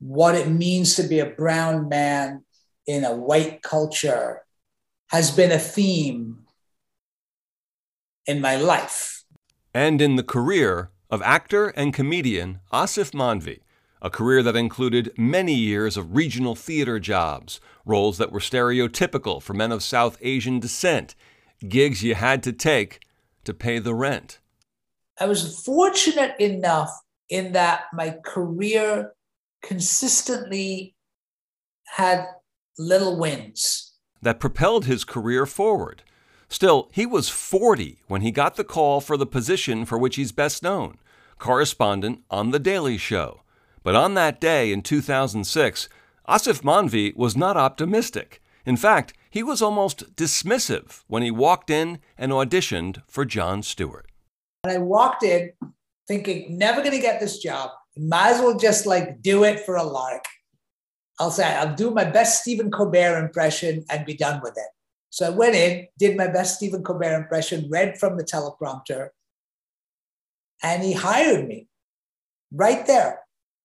what it means to be a brown man in a white culture has been a theme in my life. And in the career of actor and comedian Aasif Mandvi, a career that included many years of regional theater jobs, roles that were stereotypical for men of South Asian descent, gigs you had to take to pay the rent. I was fortunate enough in that my career consistently had little wins. That propelled his career forward. Still, he was 40 when he got the call for the position for which he's best known correspondent on The Daily Show. But on that day in 2006, Aasif Mandvi was not optimistic. In fact, he was almost dismissive when he walked in and auditioned for Jon Stewart. And I walked in thinking, never going to get this job. Might as well just like do it for a lark. I'll say, I'll do my best Stephen Colbert impression and be done with it. So I went in, did my best Stephen Colbert impression, read from the teleprompter, and he hired me right there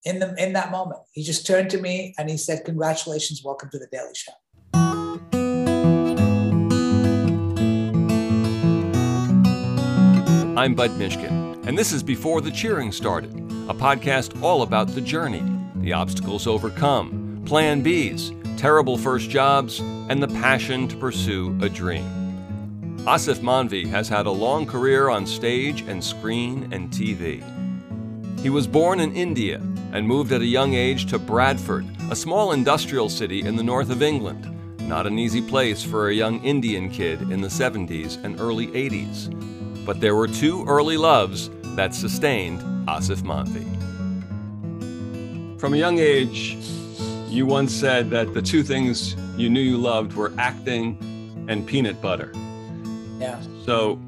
in the in that moment. He just turned to me and he said, "Congratulations, welcome to the Daily Show." I'm Budd Mishkin, and this is Before the Cheering Started, a podcast all about the journey, the obstacles overcome, plan Bs, terrible first jobs, and the passion to pursue a dream. Aasif Mandvi has had a long career on stage and screen and TV. He was born in India and moved at a young age to Bradford, a small industrial city in the north of England. Not an easy place for a young Indian kid in the 70s and early 80s. But there were two early loves that sustained Aasif Mandvi. From a young age, you once said that the two things you knew you loved were acting and peanut butter. Yeah. So,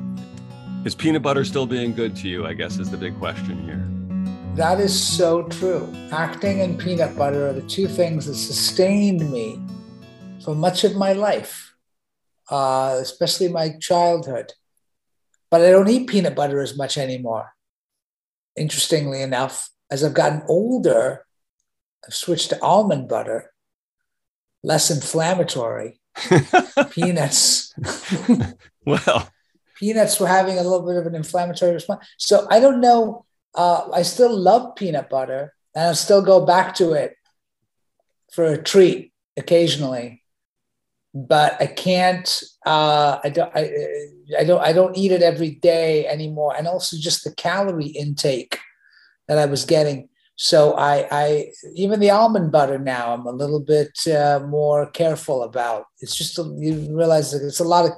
is peanut butter still being good to you? I guess is the big question here. That is so true. Acting and peanut butter are the two things that sustained me for much of my life, uh, especially my childhood. But I don't eat peanut butter as much anymore. Interestingly enough, as I've gotten older, I've switched to almond butter, less inflammatory. peanuts. well, peanuts were having a little bit of an inflammatory response. So I don't know. Uh, I still love peanut butter, and I'll still go back to it for a treat occasionally. But I can't. Uh, I don't. I, I don't. I don't eat it every day anymore. And also, just the calorie intake that I was getting so I, I even the almond butter now I'm a little bit uh, more careful about. It's just a, you realize that it's a lot of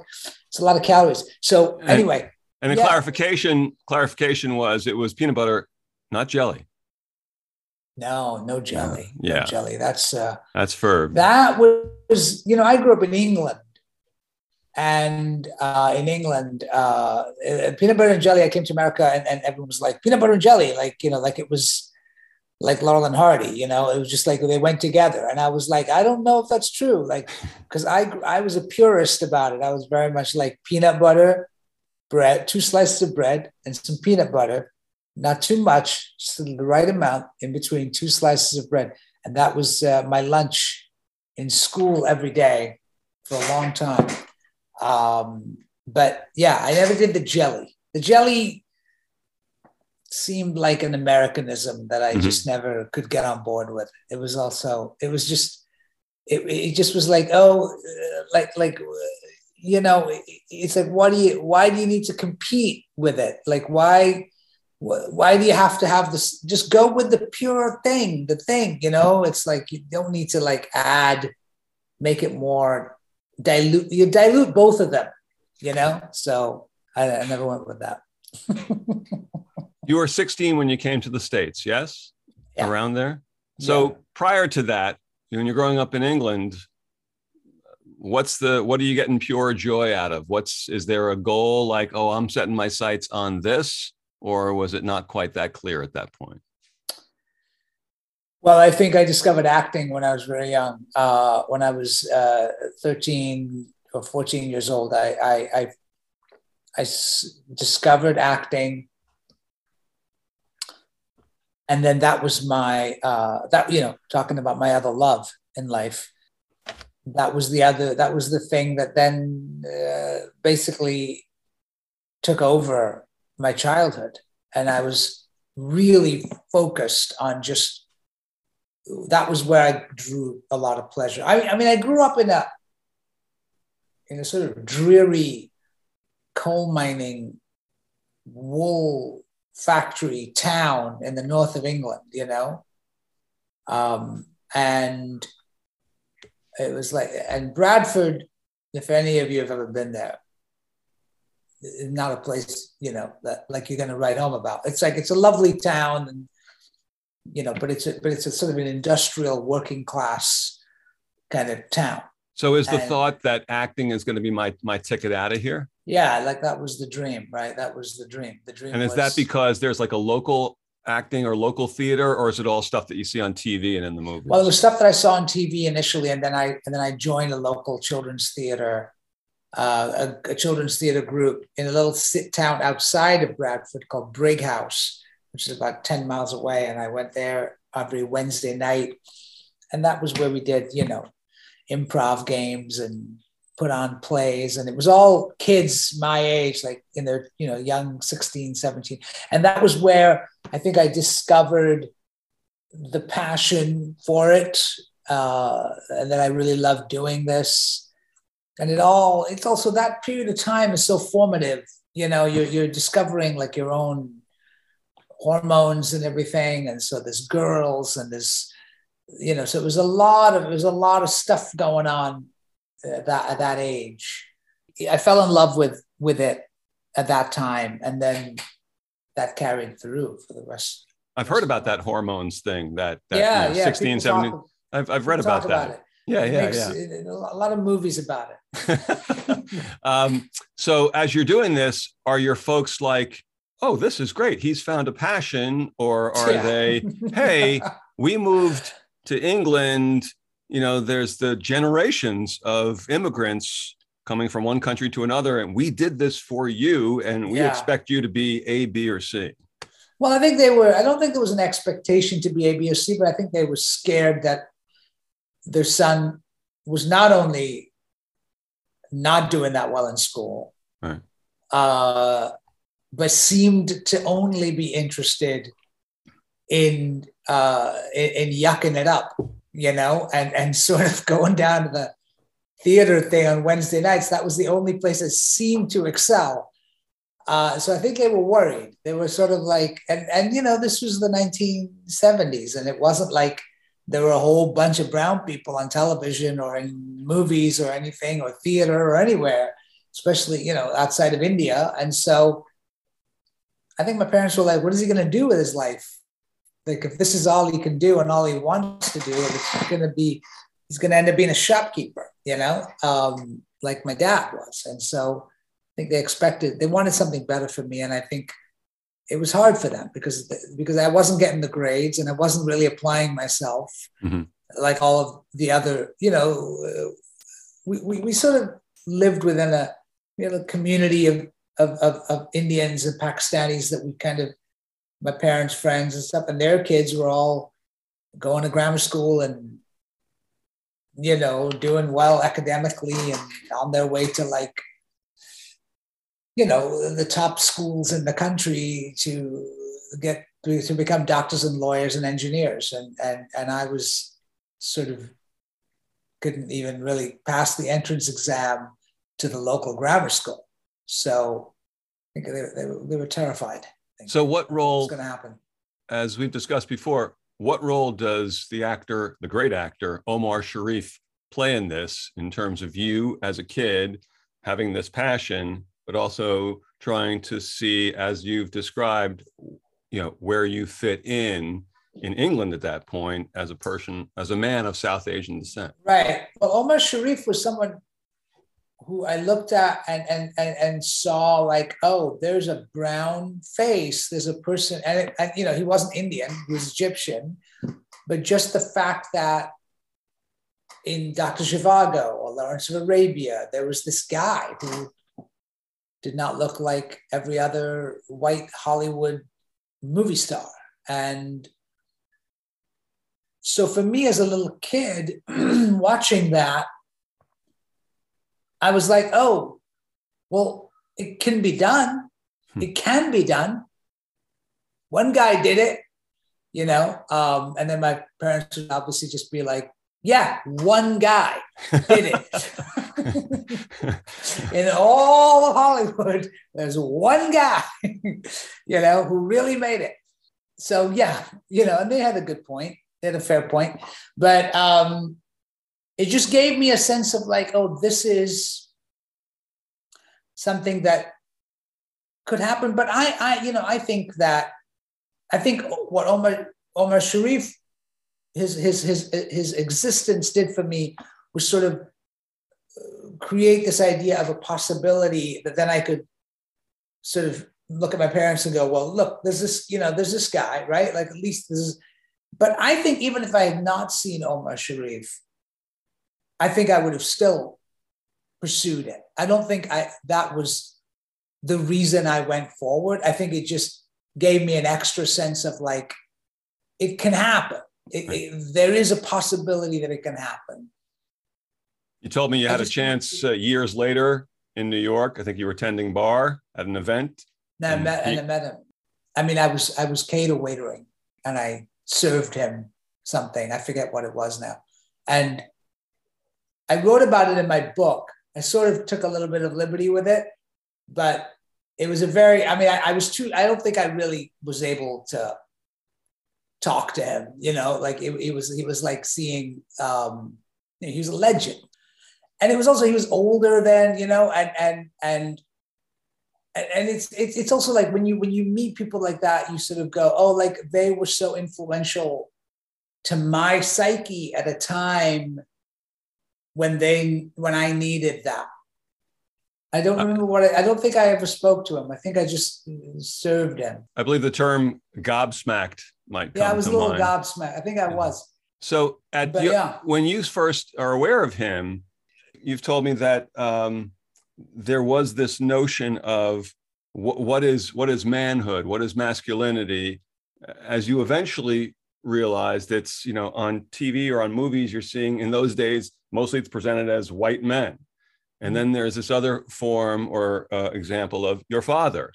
it's a lot of calories. So anyway, and, the yeah. clarification clarification was it was peanut butter, not jelly. No, no jelly. Uh, yeah, no jelly. That's uh, that's for that was you know I grew up in England, and uh, in England, uh, peanut butter and jelly. I came to America, and, and everyone was like peanut butter and jelly, like you know, like it was like Laurel and Hardy, you know, it was just like they went together. And I was like, I don't know if that's true. Like, because I I was a purist about it. I was very much like peanut butter, bread, two slices of bread, and some peanut butter, not too much, just the right amount in between two slices of bread. And that was uh, my lunch in school every day for a long time. Um, but yeah, I never did the jelly. The jelly seemed like an Americanism that I mm-hmm. just never could get on board with. It was also, it was just, it, it just was like, oh, uh, like, like, you know, it's like, what do you, why do you need to compete with it? Like, why, why do you have to have this? Just go with the pure thing, the thing, you know, it's like, you don't need to like add, make it more dilute, you dilute both of them, you know? So I, I never went with that. you were 16 when you came to the States, yes? Yeah. Around there? So yeah. prior to that, when you're growing up in England, what's the what are you getting pure joy out of? What's is there a goal like, oh, I'm setting my sights on this? Or was it not quite that clear at that point? Well, I think I discovered acting when I was very young. Uh, when I was uh, 13 or 14 years old, I, I, I, I s- discovered acting and then that was my uh, that you know talking about my other love in life that was the other that was the thing that then uh, basically took over my childhood. And i was really focused on just that was where i drew a lot of pleasure. I, I mean i grew up in a in a sort of dreary coal mining wool factory town in the north of england you know? Um, and it was like, and Bradford, if any of you have ever been there, not a place, you know, that like you're going to write home about. It's like, it's a lovely town and, you know, but it's a, but it's a sort of an industrial working class kind of town. So is the and, thought that acting is going to be my my ticket out of here? Yeah, like that was the dream, right? That was the dream. The dream. And is was, that because there's like a local acting or local theater, or is it all stuff that you see on TV and in the movie? Well, it was stuff that I saw on TV initially, and then I and then I joined a local children's theater, uh, a, a, children's theater group in a little town outside of Bradford called Brighouse, which is about ten miles away. And I went there every Wednesday night, and that was where we did, you know, improv games and put on plays. And it was all kids my age like in their you know young 16 17 and that was where i think i discovered the passion for it uh, and that i really loved doing this and it all it's also that period of time is so formative you know you're, you're discovering like your own hormones and everything and so there's girls and there's you know so it was a lot of it was a lot of stuff going on at that at that age. I fell in love with with it at that time, and then that carried through for the rest. I've heard about that hormones thing. That, that yeah, you know, yeah, 16, 17. Talk, I've I've read about that. Yeah, yeah, makes, yeah. a lot of movies about it. um, so as you're doing this, are your folks like, oh, this is great. He's found a passion, or are yeah. they, hey, we moved to England you know, there's the generations of immigrants coming from one country to another, and we did this for you, and we yeah. expect you to be A, B, or C. Well, I think they were, I don't think there was an expectation to be A, B, or C, but I think they were scared that their son was not only not doing that well in school, right. uh, but seemed to only be interested in, uh, in, in yucking it up you know, and and sort of going down to the theater thing on Wednesday nights. That was the only place that seemed to excel. Uh, so I think they were worried. They were sort of like, and and you know, this was the 1970s, and it wasn't like there were a whole bunch of brown people on television or in movies or anything or theater or anywhere, especially you know outside of India. And so I think my parents were like, "What is he going to do with his life?" like if this is all he can do and all he wants to do, it's going to be he's going to end up being a shopkeeper, you know, um, like my dad was. And so I think they expected they wanted something better for me, and I think it was hard for them because because I wasn't getting the grades and I wasn't really applying myself mm-hmm. like all of the other, you know, uh, we, we, we sort of lived within a you know community of, of, of, of Indians and Pakistanis that we kind of my parents' friends and stuff, and their kids were all going to grammar school and you know doing well academically and on their way to like you know the top schools in the country to get to become doctors and lawyers and engineers. And and and I was sort of couldn't even really pass the entrance exam to the local grammar school. So I think they, they, they were terrified. So, what role is going to happen? As we've discussed before, what role does the actor, the great actor Omar Sharif, play in this in terms of you as a kid having this passion, but also trying to see, as you've described, you know, where you fit in in England at that point as a person, as a man of South Asian descent. Right. Well, Omar Sharif was someone who I looked at and, and, and, and saw like, oh, there's a brown face. There's a person, and, it, and you know, he wasn't Indian, he was Egyptian, but just the fact that in Dr. Zhivago or Lawrence of Arabia, there was this guy who did not look like every other white Hollywood movie star. And so for me as a little kid watching that, I was like, oh, well, it can be done. Hmm. It can be done. One guy did it, you know, um, and then my parents would obviously just be like, yeah, one guy did it. In all of Hollywood, there's one guy, you know, who really made it. So yeah, you know, and they had a good point. They had a fair point. But um, it just gave me a sense of like, oh, this is something that could happen. But I, I, you know, I think that I think what Omar Omar Sharif, his his his his existence did for me was sort of uh, create this idea of a possibility that then I could sort of look at my parents and go, well, look, there's this, you know, there's this guy, right? Like at least this is. But I think even if I had not seen Omar Sharif, I think I would have still pursued it. I don't think I that was the reason I went forward. I think it just gave me an extra sense of like it can happen. It, it, there is a possibility that it can happen. You told me you had just, a chance uh, years later in New York. I think you were attending bar at an event. No, I met, he, and I met him. I mean, I was I was cater waitering, and I served him something. I forget what it was now, and I wrote about it in my book. I sort of took a little bit of liberty with it, but it was a very, I mean, I, I was too, I don't think I really was able to talk to him, you know, like it, it was, he was like seeing, um, you know, he was a legend. And it was also, he was older then, you know, and, and, and, and it's it's also like when you when you meet people like that you sort of go oh like they were so influential to my psyche at a time when they when I needed that. I don't uh, remember what I, I, don't think I ever spoke to him. I think I just served him. I believe the term gobsmacked might Yeah, I was a little mind. gobsmacked. I think I was. So at your, yeah. when you first are aware of him, you've told me that um, there was this notion of w- what is what is manhood, what is masculinity, as you eventually realized it's you know on TV or on movies you're seeing in those days mostly it's presented as white men and then there's this other form or uh, example of your father.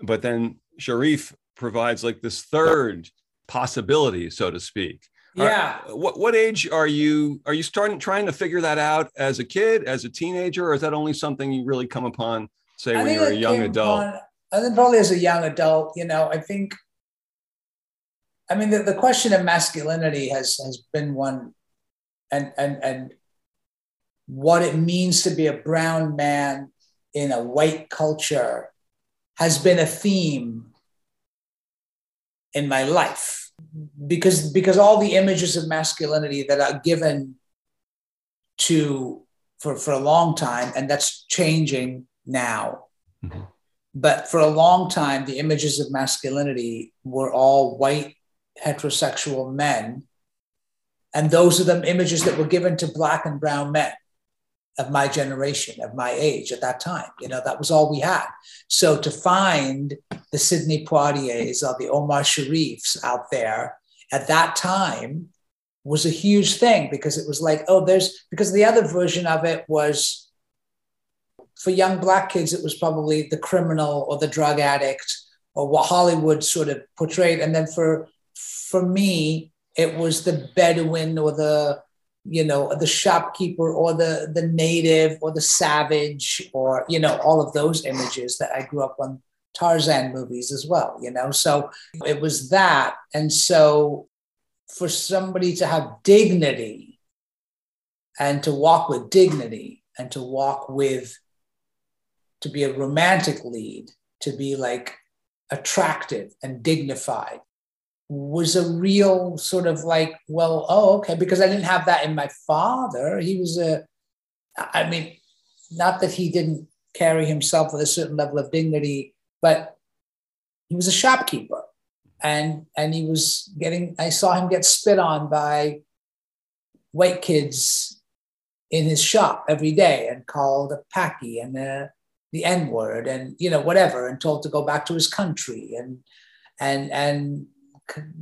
But then Sharif provides like this third possibility so to speak. Yeah. are, what what age are you are you starting trying to figure that out as a kid as a teenager or is that only something you really come upon say I when you're a young adult? upon, I think probably as a young adult you know I think I mean, the, the question of masculinity has has been one, and and and what it means to be a brown man in a white culture has been a theme in my life because because all the images of masculinity that are given to for for a long time and that's changing now mm-hmm. but for a long time the images of masculinity were all white heterosexual men. And those are the images that were given to black and brown men of my generation, of my age at that time. You know, that was all we had. So to find the Sidney Poitiers or the Omar Sharifs out there at that time was a huge thing because it was like, oh, there's because the other version of it was for young black kids, it was probably the criminal or the drug addict or what Hollywood sort of portrayed. And then for for me, it was the Bedouin or the you know the shopkeeper or the the native or the savage or you know all of those images that I grew up on Tarzan movies as well. You know, so it was that, and so for somebody to have dignity and to walk with dignity and to walk with to be a romantic lead to be like attractive and dignified was a real sort of like, well, oh, okay, because I didn't have that in my father. He was a, I mean, not that he didn't carry himself with a certain level of dignity, but he was a shopkeeper. And and he was getting, I saw him get spit on by white kids in his shop every day and called a packy and the, the N word and you know whatever and told to go back to his country and and and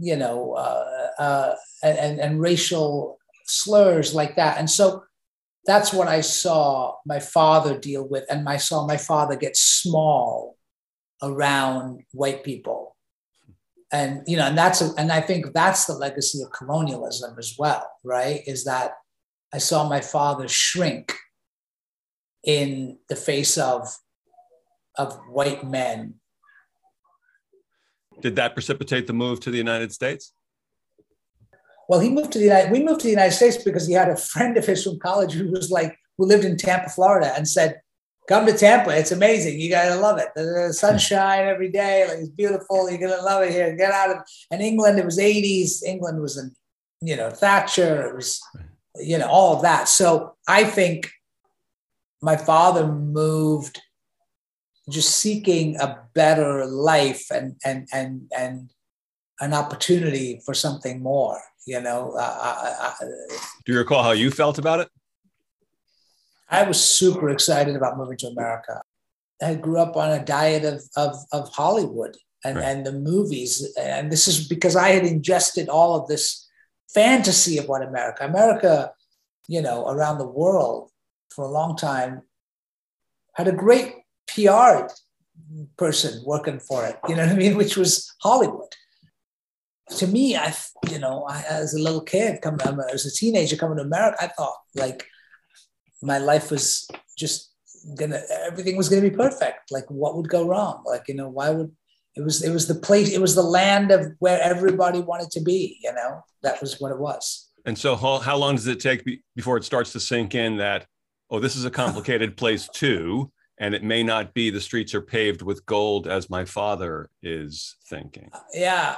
you know, uh, uh, and, and racial slurs like that. And so that's what I saw my father deal with. And I saw my father get small around white people. And, you know, and that's, a, and I think that's the legacy of colonialism as well, right? Is that I saw my father shrink in the face of, of white men did that precipitate the move to the United States? Well, he moved to the United. We moved to the United States because he had a friend of his from college who was like who lived in Tampa, Florida, and said, "Come to Tampa. It's amazing. You gotta love it. The sunshine every day. Like it's beautiful. You're gonna love it here. Get out of." And England, it was 80s. England was in, you know, Thatcher. It was, you know, all of that. So I think my father moved just seeking a better life and and and and an opportunity for something more you know uh, I, I, do you recall how you felt about it? I was super excited about moving to america. I grew up on a diet of of, of hollywood and, right. and the movies and this is because i had ingested all of this fantasy of what america america you know around the world for a long time had a great PR person working for it, you know what I mean? Which was Hollywood. To me, I, you know, I, as a little kid, coming, as a teenager coming to America, I thought like my life was just gonna, everything was gonna be perfect. Like, what would go wrong? Like, you know, why would it was? It was the place. It was the land of where everybody wanted to be. You know, that was what it was. And so, how, how long does it take before it starts to sink in that, oh, this is a complicated place too? And it may not be the streets are paved with gold as my father is thinking. Yeah.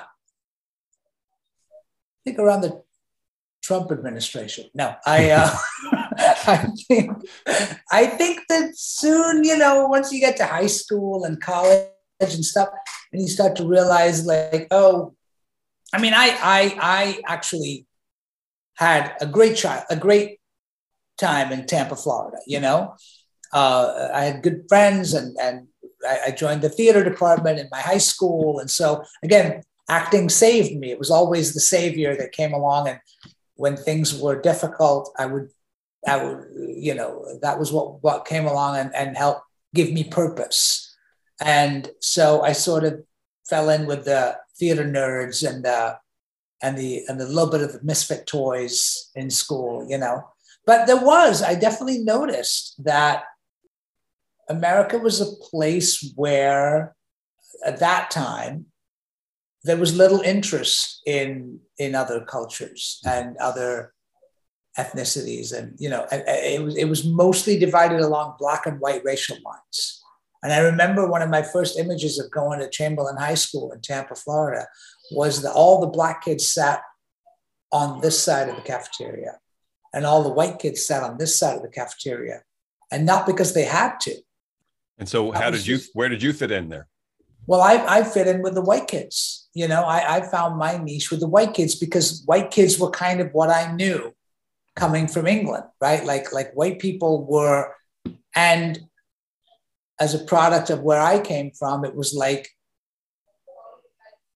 I think around the Trump administration. No, I uh, I think I think that soon, you know, once you get to high school and college and stuff, and you start to realize like, oh, I mean, I I I actually had a great child, a great time in Tampa, Florida, you know uh, I had good friends and, and I, joined the theater department in my high school. And so, again, acting saved me. It was always the savior that came along. And when things were difficult, I would, I would, you know, that was what, what came along and, and helped give me purpose. And so I sort of fell in with the theater nerds and, the, and the, and the little bit of the misfit toys in school, you know. But there was, I definitely noticed that America was a place where, at that time, there was little interest in in other cultures and other ethnicities, and you know, it was it was mostly divided along black and white racial lines. And I remember one of my first images of going to Chamberlain High School in Tampa, Florida, was that all the black kids sat on this side of the cafeteria, and all the white kids sat on this side of the cafeteria, and not because they had to, and so, how did you? Where did you fit in there? Well, I, I fit in with the white kids. You know, I, I found my niche with the white kids because white kids were kind of what I knew coming from England, right? Like like white people were, and as a product of where I came from, it was like,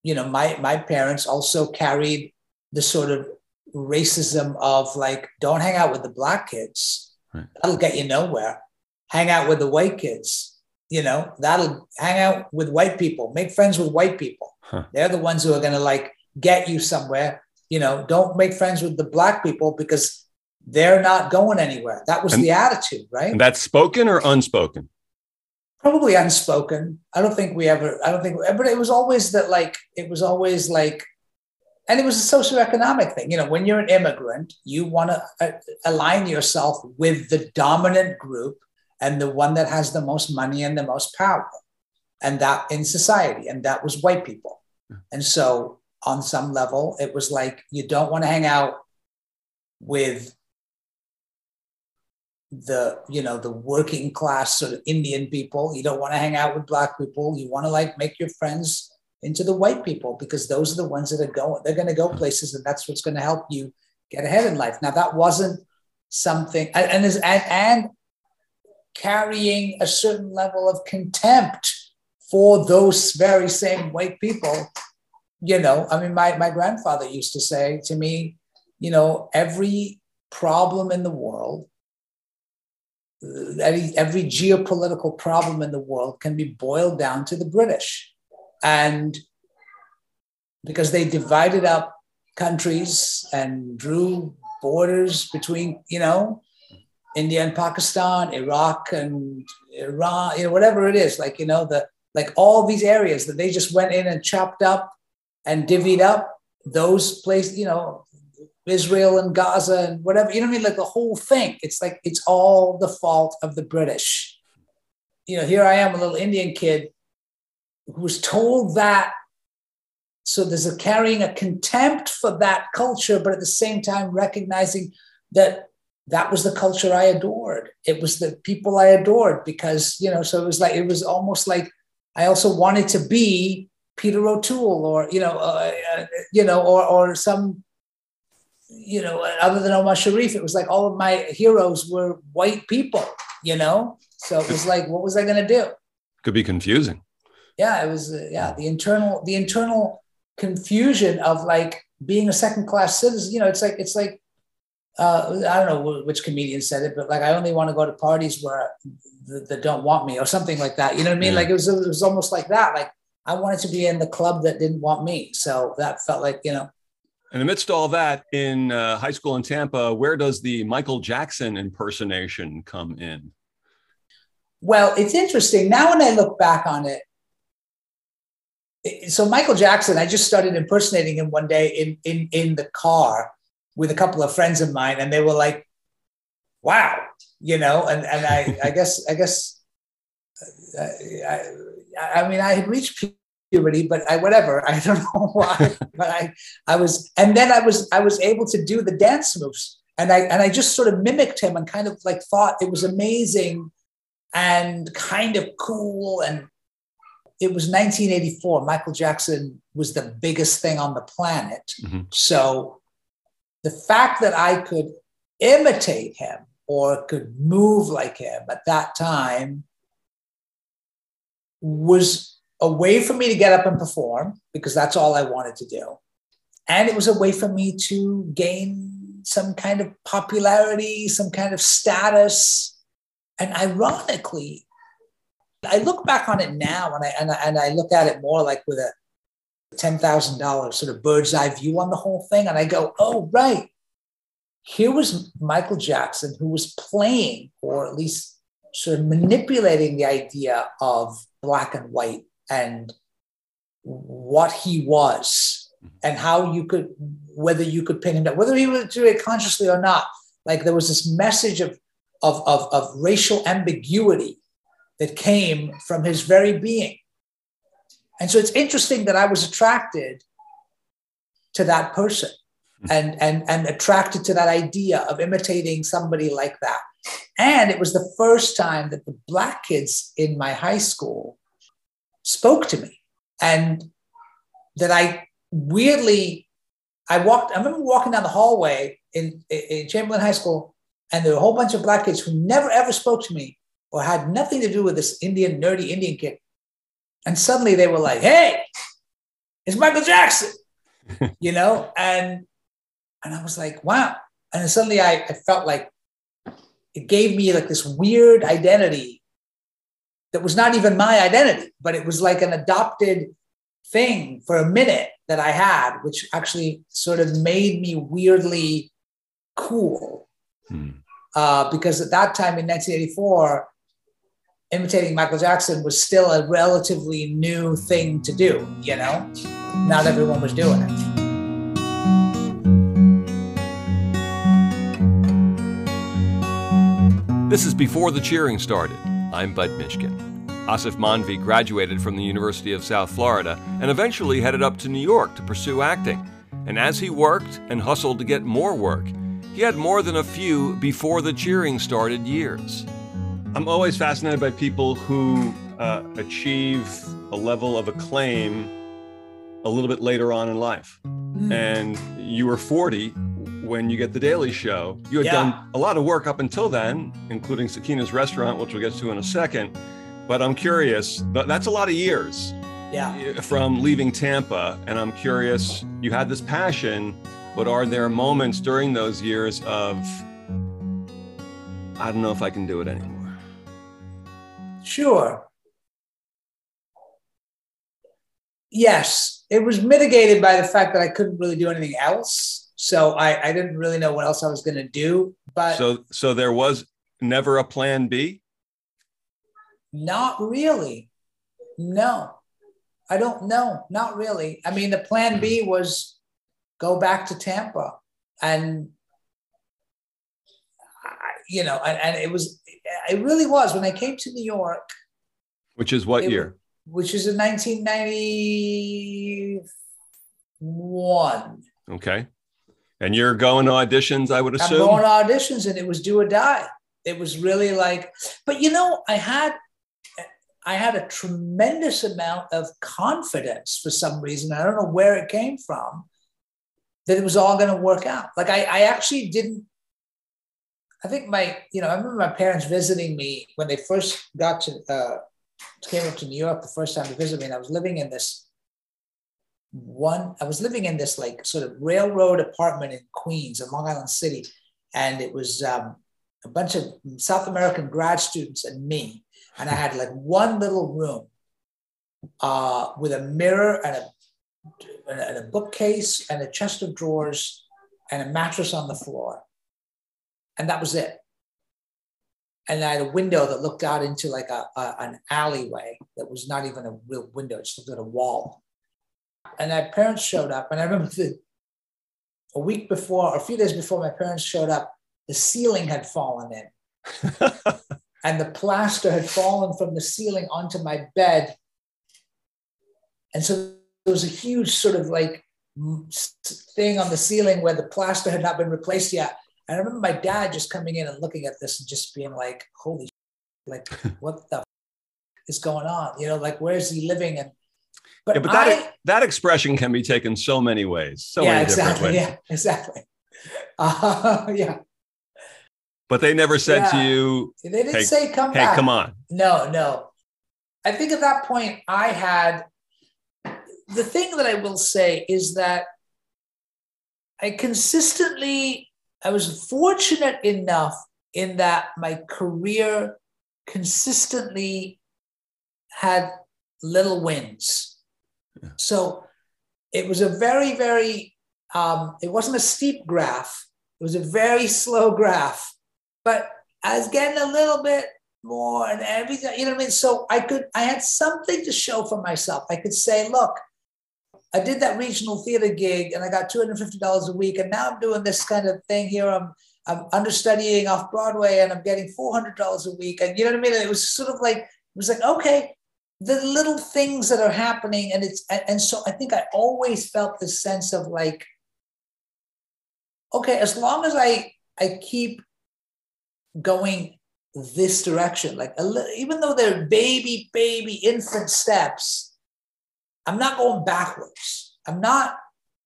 you know, my my parents also carried the sort of racism of like, don't hang out with the black kids. Right. That'll get you nowhere. Hang out with the white kids you know, that'll hang out with white people, make friends with white people. Huh. They're the ones who are going to like get you somewhere. You know, don't make friends with the black people because they're not going anywhere. That was and, the attitude, right? And that's spoken or unspoken? Probably unspoken. I don't think we ever, I don't think, but it was always that like, it was always like, and it was a socioeconomic thing. You know, when you're an immigrant, you want to uh, align yourself with the dominant group and the one that has the most money and the most power and that in society and that was white people. And so on some level it was like you don't want to hang out with the you know the working class sort of indian people. You don't want to hang out with black people. You want to like make your friends into the white people because those are the ones that are going they're going to go places and that's what's going to help you get ahead in life. Now that wasn't something and and, and carrying a certain level of contempt for those very same white people you know, I mean, my, my grandfather used to say to me, you know, every problem in the world, uh, every, every geopolitical problem in the world can be boiled down to the British. And because they divided up countries and drew borders between, you know, India and Pakistan, Iraq and Iran, you know, whatever it is, like, you know, the like all these areas that they just went in and chopped up and divvied up those places, you know, Israel and Gaza and whatever, you know what I mean? Like the whole thing. It's like it's all the fault of the British. You know, here I am, a little Indian kid who was told that. So there's a carrying a contempt for that culture, but at the same time recognizing that that was the culture I adored. It was the people I adored because, you know, so it was like, it was almost like I also wanted to be Peter O'Toole or, you know, uh, uh, you know, or, or some, you know, other than Omar Sharif, it was like all of my heroes were white people, you know? So it was like, what was I going to do? Could be confusing. Yeah, it was, uh, yeah, the internal, the internal confusion of like being a second class citizen, you know, it's like, it's like, uh, I don't know which comedian said it, but like I only want to go to parties where that don't want me or something like that. You know what I mean? Yeah. Like it was, it was almost like that. Like I wanted to be in the club that didn't want me. So that felt like, you know. And amidst all that, in uh, high school in Tampa, where does the Michael Jackson impersonation come in? Well, it's interesting. Now, when I look back on it, so Michael Jackson, I just started impersonating him one day in, in, in the car with a couple of friends of mine, and they were like, "Wow," you know. And and I I guess I guess uh, I, I mean I had reached puberty, but I whatever I don't know why, but I I was, and then I was I was able to do the dance moves, and I and I just sort of mimicked him and kind of like thought it was amazing and kind of cool and it was 1984 michael jackson was the biggest thing on the planet mm-hmm. so the fact that I could imitate him or could move like him at that time was a way for me to get up and perform because that's all I wanted to do. And it was a way for me to gain some kind of popularity, some kind of status. And ironically, I look back on it now and I, and I, and I look at it more like with a $10,000 sort of bird's eye view on the whole thing. And I go, oh, right. Here was Michael Jackson who was playing, or at least sort of manipulating the idea of black and white and what he was mm-hmm. and how you could, whether you could pin him down, whether he was doing it consciously or not. Like there was this message of, of, of, of racial ambiguity that came from his very being and so it's interesting that I was attracted to that person mm-hmm. and, and, and attracted to that idea of imitating somebody like that. And it was the first time that the Black kids in my high school spoke to me. And that I weirdly, I walked, I remember walking down the hallway in, in Chamberlain High School, and there were a whole bunch of Black kids who never ever spoke to me or had nothing to do with this Indian, nerdy Indian kid. And suddenly they were like, hey, it's Michael Jackson, you know? And and I was like, wow. And suddenly I, I felt like it gave me like this weird identity that was not even my identity, but it was like an adopted thing for a minute that I had, which actually sort of made me weirdly cool. Hmm. Uh, because at that time in 1984, imitating Michael Jackson was still a relatively new thing to do, you know? Not everyone was doing it. This is Before the Cheering Started. I'm Budd Mishkin. Aasif Mandvi graduated from the University of South Florida and eventually headed up to New York to pursue acting. And as he worked and hustled to get more work, he had more than a few before the cheering started years. I'm always fascinated by people who uh, achieve a level of acclaim a little bit later on in life. Mm. And you were 40 when you get The Daily Show. You had yeah. done a lot of work up until then, including Sakina's Restaurant, which we'll get to in a second. But I'm curious, that's a lot of years. yeah. from leaving Tampa. And I'm curious, you had this passion, but are there moments during those years of, I don't know if I can do it anymore? Sure. Yes, it was mitigated by the fact that I couldn't really do anything else. So I, I didn't really know what else I was going to do. But so, so there was never a plan B. Not really. No, I don't know. Not really. I mean, the plan B was go back to Tampa and you know, and, and, it was, it really was when I came to New York. Which is what year? Which is in 1991. Okay. And you're going to auditions, I would assume? I'm going to auditions and it was do or die. It was really like, but you know, I had I had a tremendous amount of confidence for some reason. I don't know where it came from that it was all going to work out. Like I, I actually didn't. I think my, you know, I remember my parents visiting me when they first got to uh, came up to New York the first time to visit me, and I was living in this one. I was living in this like sort of railroad apartment in Queens, in Long Island City, and it was um, a bunch of South American grad students and me and I had like one little room uh, with a mirror and a, and a bookcase and a chest of drawers and a mattress on the floor. And that was it. And I had a window that looked out into like a, a an alleyway that was not even a real window, it just looked at a wall. And my parents showed up, and I remember the, a week before, or a few days before my parents showed up, the ceiling had fallen in. and the plaster had fallen from the ceiling onto my bed. And so there was a huge sort of like thing on the ceiling where the plaster had not been replaced yet. And I remember my dad just coming in and looking at this and just being like, holy, like, what the is going on? You know, like, where's he living? And, but, yeah, but that, I, that expression can be taken so many ways. So yeah, many exactly. Ways. Yeah, exactly. Uh, yeah. But they never said yeah. to you, they didn't hey, say come hey, back. come on. No, no. I think at that point I had the thing that I will say is that I consistently I was fortunate enough in that my career consistently had little wins. Yeah. So it was a very, very, um, it wasn't a steep graph. It was a very slow graph. But I was getting a little bit more and everything, you know what I mean? So I could, I had something to show for myself. I could say, look, I did that regional theater gig and I got $250 a week. And now I'm doing this kind of thing here. I'm, I'm understudying off Broadway and I'm getting $400 a week. And you know what I mean? It was sort of like, it was like, okay, the little things that are happening. And it's, and so I think I always felt this sense of like, okay, as long as I, I keep going this direction. Like little, even though they're baby, baby, infant steps, I'm not going backwards. I'm not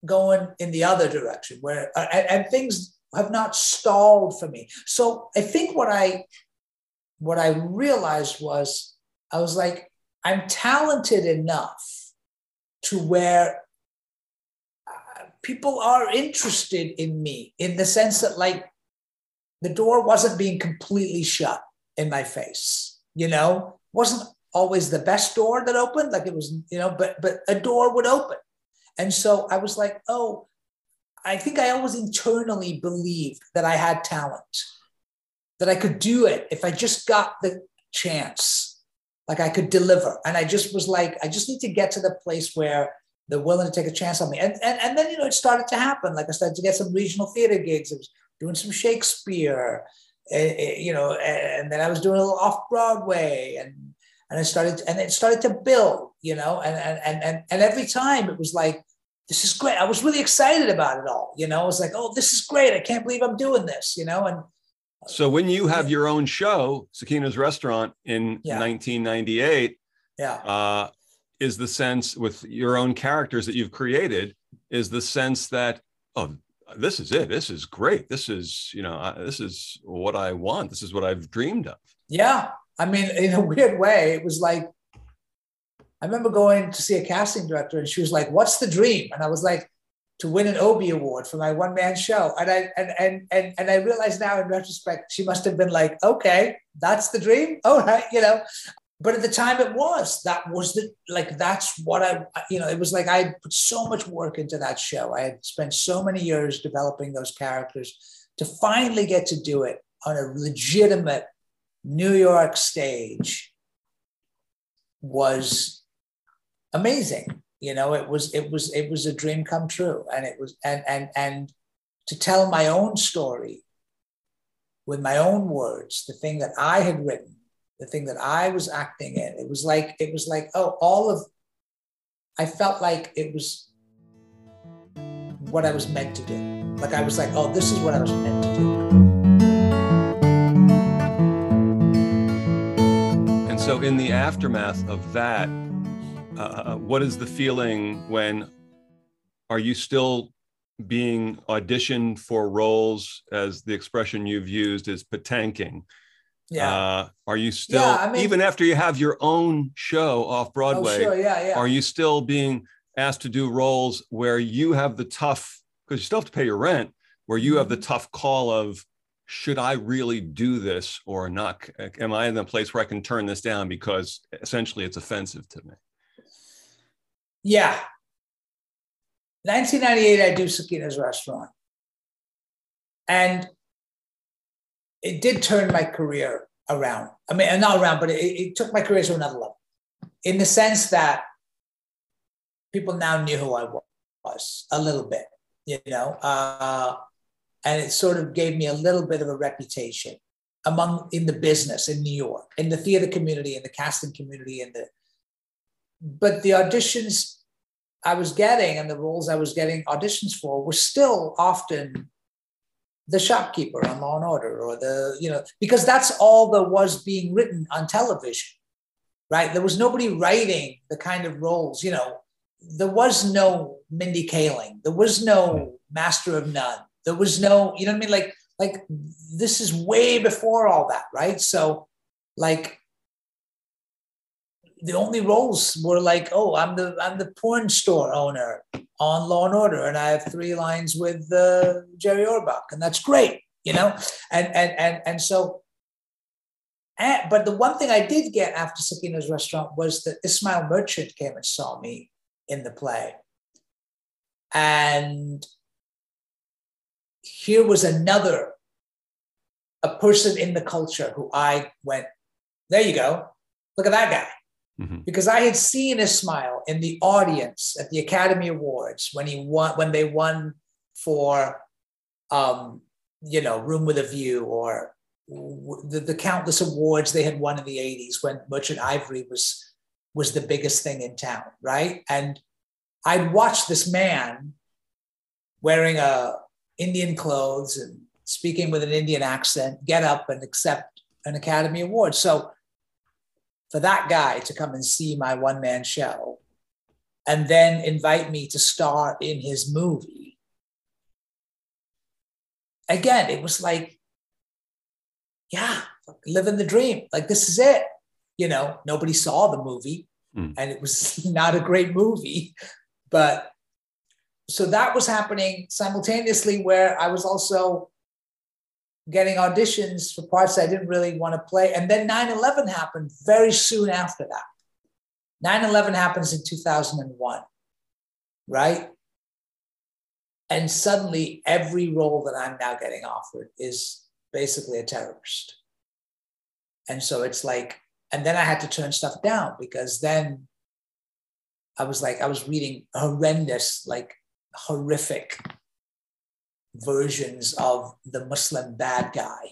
going in the other direction where and, and things have not stalled for me. So I think what I what I realized was I was like, I'm talented enough to where uh, people are interested in me in the sense that like the door wasn't being completely shut in my face. You know, wasn't always the best door that opened, like it was, you know, but but a door would open. And so I was like, oh, I think I always internally believed that I had talent, that I could do it if I just got the chance, like I could deliver. And I just was like, I just need to get to the place where they're willing to take a chance on me. And, and, and then, you know, it started to happen. Like I started to get some regional theater gigs. It was doing some Shakespeare, eh, eh, you know, and then I was doing a little off Broadway, and and it started and it started to build, you know, and and and and every time it was like, this is great. I was really excited about it all, you know. I was like, oh, this is great. I can't believe I'm doing this, you know, and. So when you have your own show, Sakina's Restaurant, in yeah. 1998, yeah, uh, is the sense with your own characters that you've created is the sense that oh this is it. This is great. This is, you know, this is what I want. This is what I've dreamed of. Yeah. I mean, in a weird way, it was like, I remember going to see a casting director and she was like, What's the dream? And I was like, to win an Obie Award for my one man show. And I and, and and and I realize now in retrospect, she must have been like, okay, that's the dream. Oh, right, you know. But at the time it was. That was the like that's what I you know, it was like I put so much work into that show. I had spent so many years developing those characters to finally get to do it on a legitimate New York stage was amazing. You know it was it was it was a dream come true. And it was and and and to tell my own story with my own words the thing that i had written the thing that i was acting in it was like it was like oh all of i felt like it was what i was meant to do. Like i was like oh this is what i was meant to do so in the aftermath of that uh, what is the feeling when are you still being auditioned for roles as the expression you've used is patanking yeah uh, are you still yeah, I mean, even after you have your own show off broadway oh, sure, yeah, yeah. are you still being asked to do roles where you have the tough because you still have to pay your rent where you have the mm-hmm. tough call of should I really do this or not? Am I in the place where I can turn this down because essentially it's offensive to me? Yeah. 1998, I do Sakina's restaurant. And it did turn my career around. I mean, not around, but it, it took my career to another level in the sense that people now knew who I was a little bit, you know, uh, and it sort of gave me a little bit of a reputation among in the business in New York, in the theater community, in the casting community, in the. But the auditions I was getting and the roles I was getting auditions for were still often the shopkeeper on Law and Order or the, you know, because that's all that was being written on television, right? There was nobody writing the kind of roles, you know, there was no Mindy Kaling, there was no Master of None, there was no, you know what I mean? Like, like this is way before all that, right? So, like, the only roles were like, oh, I'm the I'm the porn store owner on Law and Order, and I have three lines with uh, Jerry Orbach, and that's great, you know. And and and and so, and, but the one thing I did get after Sakina's restaurant was that Ismail Merchant came and saw me in the play, and here was another a person in the culture who I went, there you go, look at that guy Mm-hmm. Because I had seen his smile in the audience at the Academy Awards when he won when they won for um, you know Room with a View or the, the countless awards they had won in the 80s when Merchant Ivory was was the biggest thing in town, right? And I'd watched this man wearing a Indian clothes and speaking with an Indian accent get up and accept an Academy Award. So for that guy to come and see my one man show and then invite me to star in his movie. Again, it was like, yeah, living the dream. Like, this is it. You know, nobody saw the movie mm. and it was not a great movie. But so that was happening simultaneously, where I was also getting auditions for parts I didn't really want to play. And then 9 11 happened very soon after that. 9 11 happens in 2001, right? And suddenly, every role that I'm now getting offered is basically a terrorist. And so it's like, and then I had to turn stuff down because then I was like, I was reading horrendous, like horrific versions of the Muslim bad guy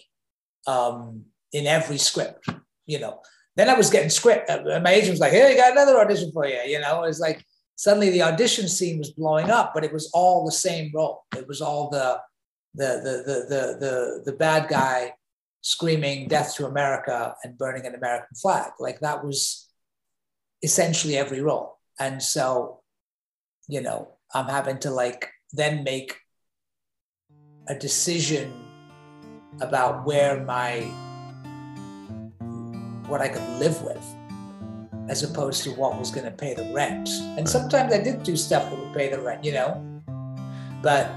um, in every script, you know. Then I was getting script. Uh, my agent was like, "Hey, you got another audition for you." You know, it was like suddenly the audition scene was blowing up, but it was all the same role. It was all the the the the the the, the bad guy screaming "Death to America" and burning an American flag. Like that was essentially every role. And so, you know, I'm having to like then make a decision about where my what I could live with. as opposed to what was going to pay the rent. And sometimes I did do stuff that would pay the rent, you know, but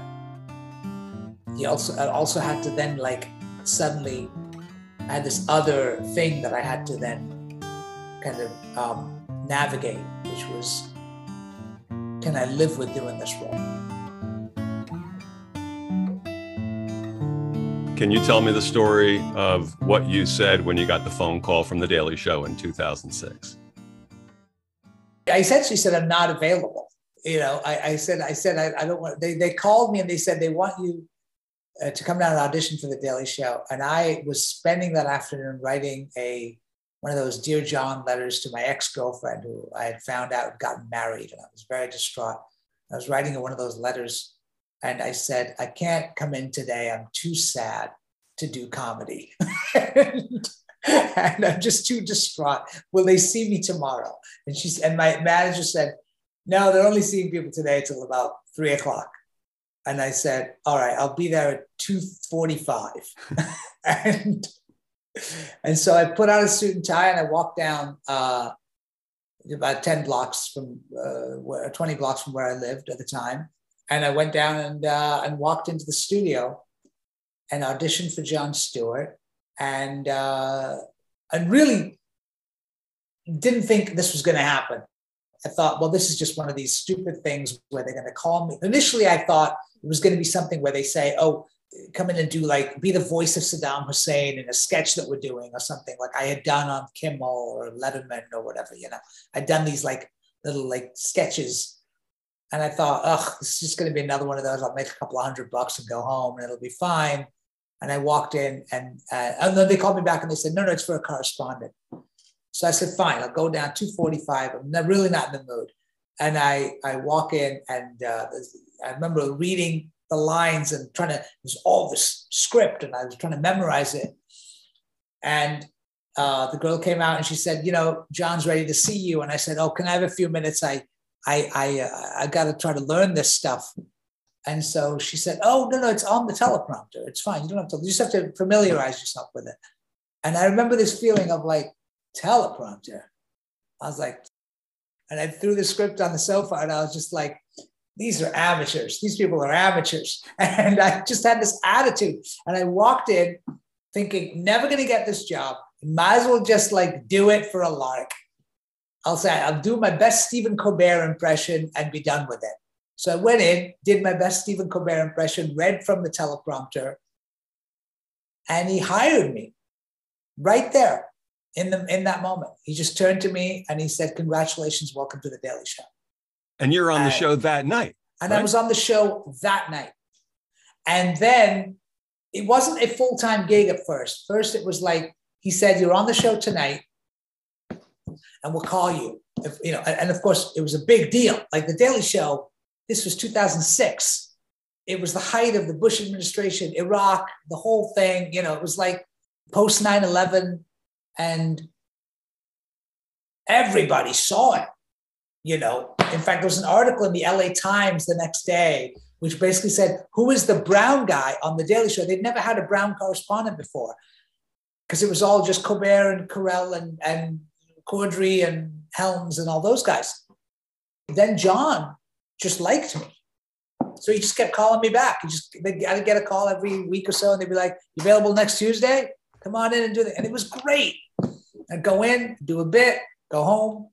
you also I also had to then like suddenly I had this other thing that I had to then kind of um, navigate, which was can I live with doing this role? Can you tell me the story of what you said when you got the phone call from The Daily Show in 2006? I essentially said, I'm not available. You know, I, I said, I said, I, I, don't want, they, they called me and they said, they want you uh, to come down and audition for The Daily Show. And I was spending that afternoon writing a, one of those Dear John letters to my ex-girlfriend who I had found out had gotten married and I was very distraught. I was writing one of those letters and I said, I can't come in today. I'm too sad to do comedy. and, and, I'm just too distraught. Will they see me tomorrow? And she's and my manager said, No, they're only seeing people today till about three o'clock. And I said, All right, I'll be there at 245. and and so I put on a suit and tie and I walked down uh, about 10 blocks from uh, 20 blocks from where I lived at the time and I went down and uh, and walked into the studio and auditioned for Jon Stewart, and uh, and really didn't think this was going to happen. I thought, well, this is just one of these stupid things where they're going to call me. Initially, I thought it was going to be something where they say, oh, come in and do like be the voice of Saddam Hussein in a sketch that we're doing or something like I had done on Kimmel or Letterman or whatever, you know. I'd done these like little like sketches and I thought, oh, this is just going to be another one of those. I'll make a couple of hundred bucks and go home and it'll be fine. And I walked in and, uh, and then they called me back and they said, no, no, it's for a correspondent. So I said, fine, I'll go down 245. I'm not, really not in the mood. And I, I walk in and uh, I remember reading the lines and trying to, it was all this script and I was trying to memorize it. And uh, the girl came out and she said, you know, Jon's ready to see you. And I said, oh, can I have a few minutes? I, I I uh, I got to try to learn this stuff. And so she said, "Oh no, no, it's on the teleprompter. It's fine. You don't have to. You just have to familiarize yourself with it." And I remember this feeling of like teleprompter. I was like, and I threw the script on the sofa, and I was just like, "These are amateurs. These people are amateurs." And I just had this attitude. And I walked in thinking, "Never going to get this job. Might as well just like do it for a lark." I'll say, I'll do my best Stephen Colbert impression and be done with it. So I went in, did my best Stephen Colbert impression, read from the teleprompter, and he hired me right there in the in that moment. He just turned to me and he said, "Congratulations, welcome to the Daily Show." And you're on the show that night. And right? I was on the show that night. And then it wasn't a full time gig at first. First, it was like he said, "You're on the show tonight and we'll call you. If, you know, and, and of course, it was a big deal. Like the Daily Show, this was 2006. It was the height of the Bush administration, Iraq, the whole thing. You know, it was like post 9 11, and everybody saw it. You know, in fact, there was an article in the LA Times the next day which basically said, Who is the brown guy on the Daily Show? They'd never had a brown correspondent before because it was all just Colbert and Carell and, and Corddry and Helms and all those guys. Then Jon just liked me. So he just kept calling me back. He just I'd get a call every week or so, and they'd be like, "You available next Tuesday? Come on in and do it." And it was great. I'd go in, do a bit, go home,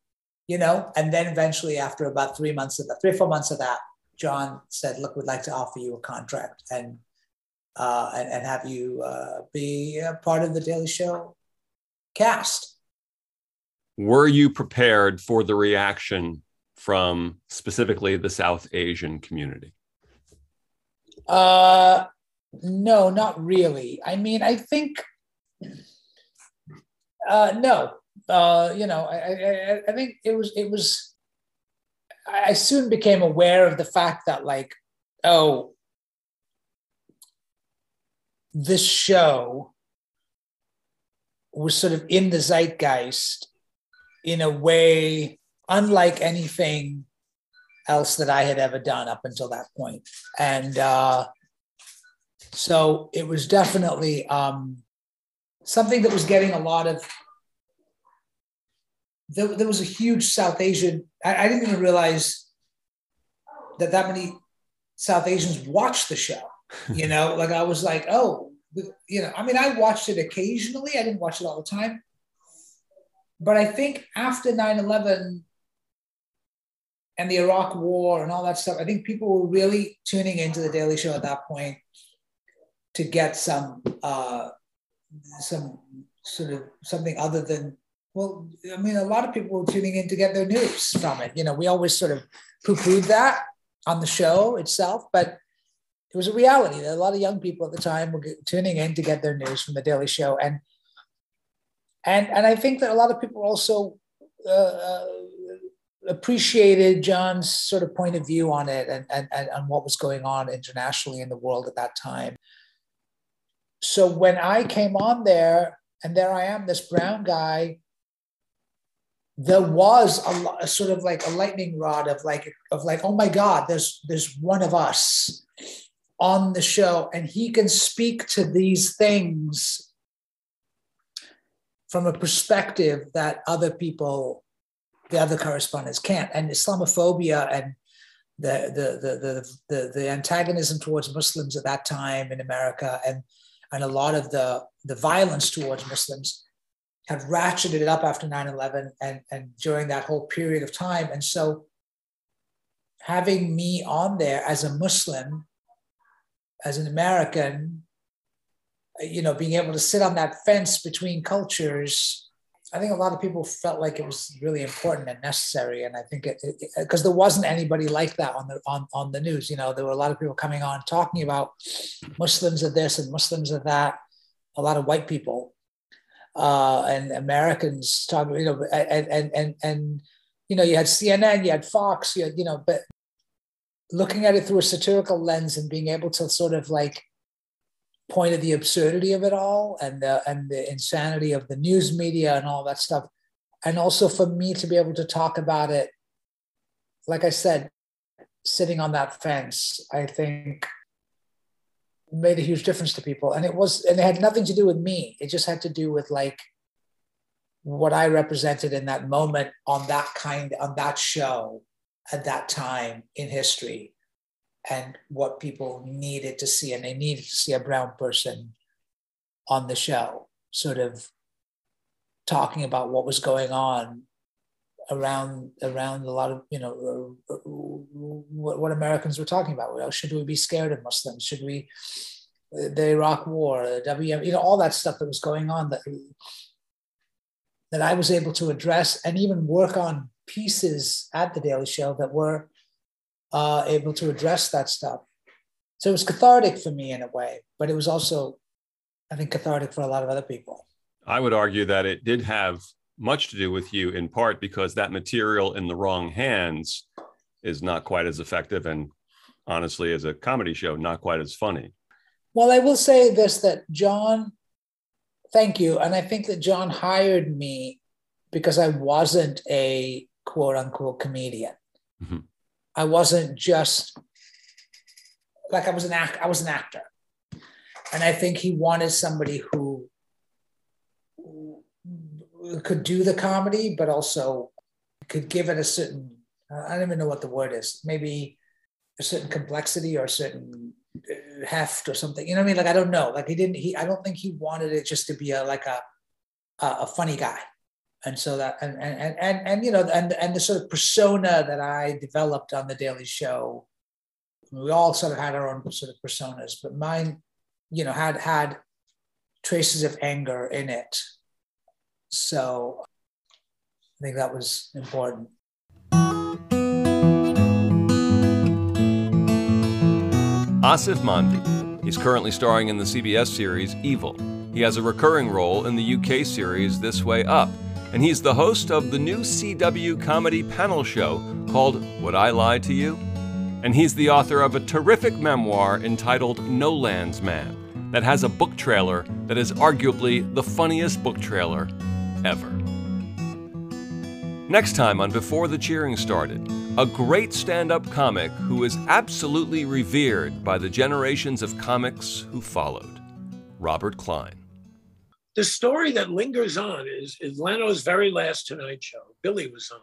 you know. And then eventually, after about three months of that, three or four months of that, Jon said, "Look, we'd like to offer you a contract and uh, and, and have you uh, be a part of the Daily Show cast." were you prepared for the reaction from specifically the South Asian community? Uh, no, not really. I mean, I think, uh, no, uh, you know, I, I, I think it was, it was, I soon became aware of the fact that, like, oh, this show was sort of in the zeitgeist in a way unlike anything else that I had ever done up until that point. And uh, so it was definitely um, something that was getting a lot of there, there was a huge South Asian. I, I, didn't even realize that that many South Asians watched the show. You know, like I was like, oh, you know, I mean, I watched it occasionally. I didn't watch it all the time. But I think after 9 11 and the Iraq War and all that stuff, I think people were really tuning into the Daily Show at that point to get some uh, some sort of something other than well, I mean, a lot of people were tuning in to get their news from it. You know, we always sort of poo-pooed that on the show itself, but it was a reality that a lot of young people at the time were tuning in to get their news from the Daily Show, and and and I think that a lot of people also uh, uh, appreciated Jon's sort of point of view on it and, and and on what was going on internationally in the world at that time. So when I came on there, and there I am, this brown guy there was a, a, sort of like a lightning rod of like of like oh my god there's there's one of us on the show and he can speak to these things from a perspective that other people the other correspondents can't. And islamophobia and the the the the, the, the antagonism towards muslims at that time in america and and a lot of the the violence towards muslims had ratcheted it up after 9-11 and, and during that whole period of time. And so having me on there as a muslim as an american you know being able to sit on that fence between cultures i think a lot of people felt like it was really important and necessary. And i think it because there wasn't anybody like that on the on, on the news. You know there were a lot of people coming on talking about muslims are this and muslims are that a lot of white people uh, and Americans talk, you know, and and and and you know, you had CNN, you had Fox, you had, you know, but looking at it through a satirical lens and being able to sort of like point at the absurdity of it all and the and the insanity of the news media and all that stuff, and also for me to be able to talk about it, like I said, sitting on that fence, I think made a huge difference to people. And it was, and it had nothing to do with me. It just had to do with like what I represented in that moment on that kind, on that show at that time in history and what people needed to see. And they needed to see a brown person on the show, sort of talking about what was going on around around a lot of you know uh, what, what, Americans were talking about. Well, should we be scared of Muslims? Should we the Iraq War, the WM, you know, all that stuff that was going on that that I was able to address and even work on pieces at the Daily Show that were uh, able to address that stuff. So it was cathartic for me in a way, but it was also, I think, cathartic for a lot of other people. I would argue that it did have much to do with you in part because that material in the wrong hands is not quite as effective and honestly as a comedy show not quite as funny. Well i will say this that john thank you. And i think that john hired me because i wasn't a quote unquote comedian. Mm-hmm. i wasn't just like i was an act i was an actor. And i think he wanted somebody who could do the comedy, but also could give it a certain, I don't even know what the word is, maybe a certain complexity or a certain uh, heft or something. You know what I mean? Like, I don't know. Like he didn't, he, I don't think he wanted it just to be a, like a, a funny guy. And so that, and, and, and, and, you know, and, and the sort of persona that I developed on the Daily Show, we all sort of had our own sort of personas, but mine, you know, had, had traces of anger in it so I think that was important. Aasif Mandvi. He's currently starring in the CBS series Evil. He has a recurring role in the UK series This Way Up, and he's the host of the new CW comedy panel show called Would I Lie to You? And he's the author of a terrific memoir entitled No Land's Man that has a book trailer that is arguably the funniest book trailer ever. Next time on Before the Cheering Started, a great stand up comic who is absolutely revered by the generations of comics who followed Robert Klein. the story that lingers on is, is Leno's very last Tonight Show. Billy was on.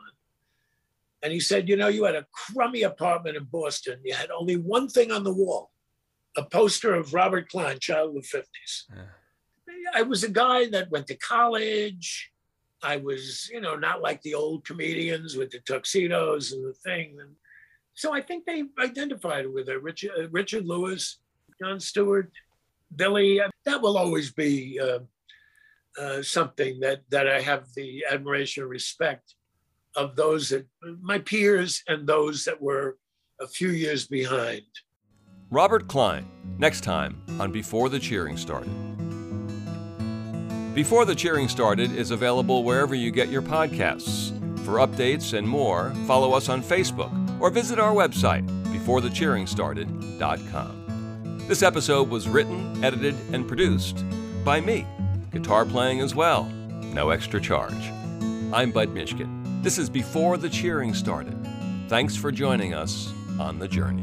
And he said, You know, you had a crummy apartment in Boston. You had only one thing on the wall a poster of Robert Klein, Child of the 50s. Yeah. I was a guy that went to college. I was, you know, not like the old comedians with the tuxedos and the thing. And so I think they identified with it. Richard, uh, Richard Lewis, Jon Stewart, Billy. That will always be uh, uh, something that that I have the admiration and respect of those that my peers and those that were a few years behind. Robert Klein, next time on Before the Cheering Started. Before the Cheering Started is available wherever you get your podcasts. For updates and more, follow us on Facebook or visit our website, beforethecheeringstarted.com. This episode was written, edited, and produced by me, guitar playing as well, no extra charge. I'm Budd Mishkin. This is Before the Cheering Started. Thanks for joining us on the journey.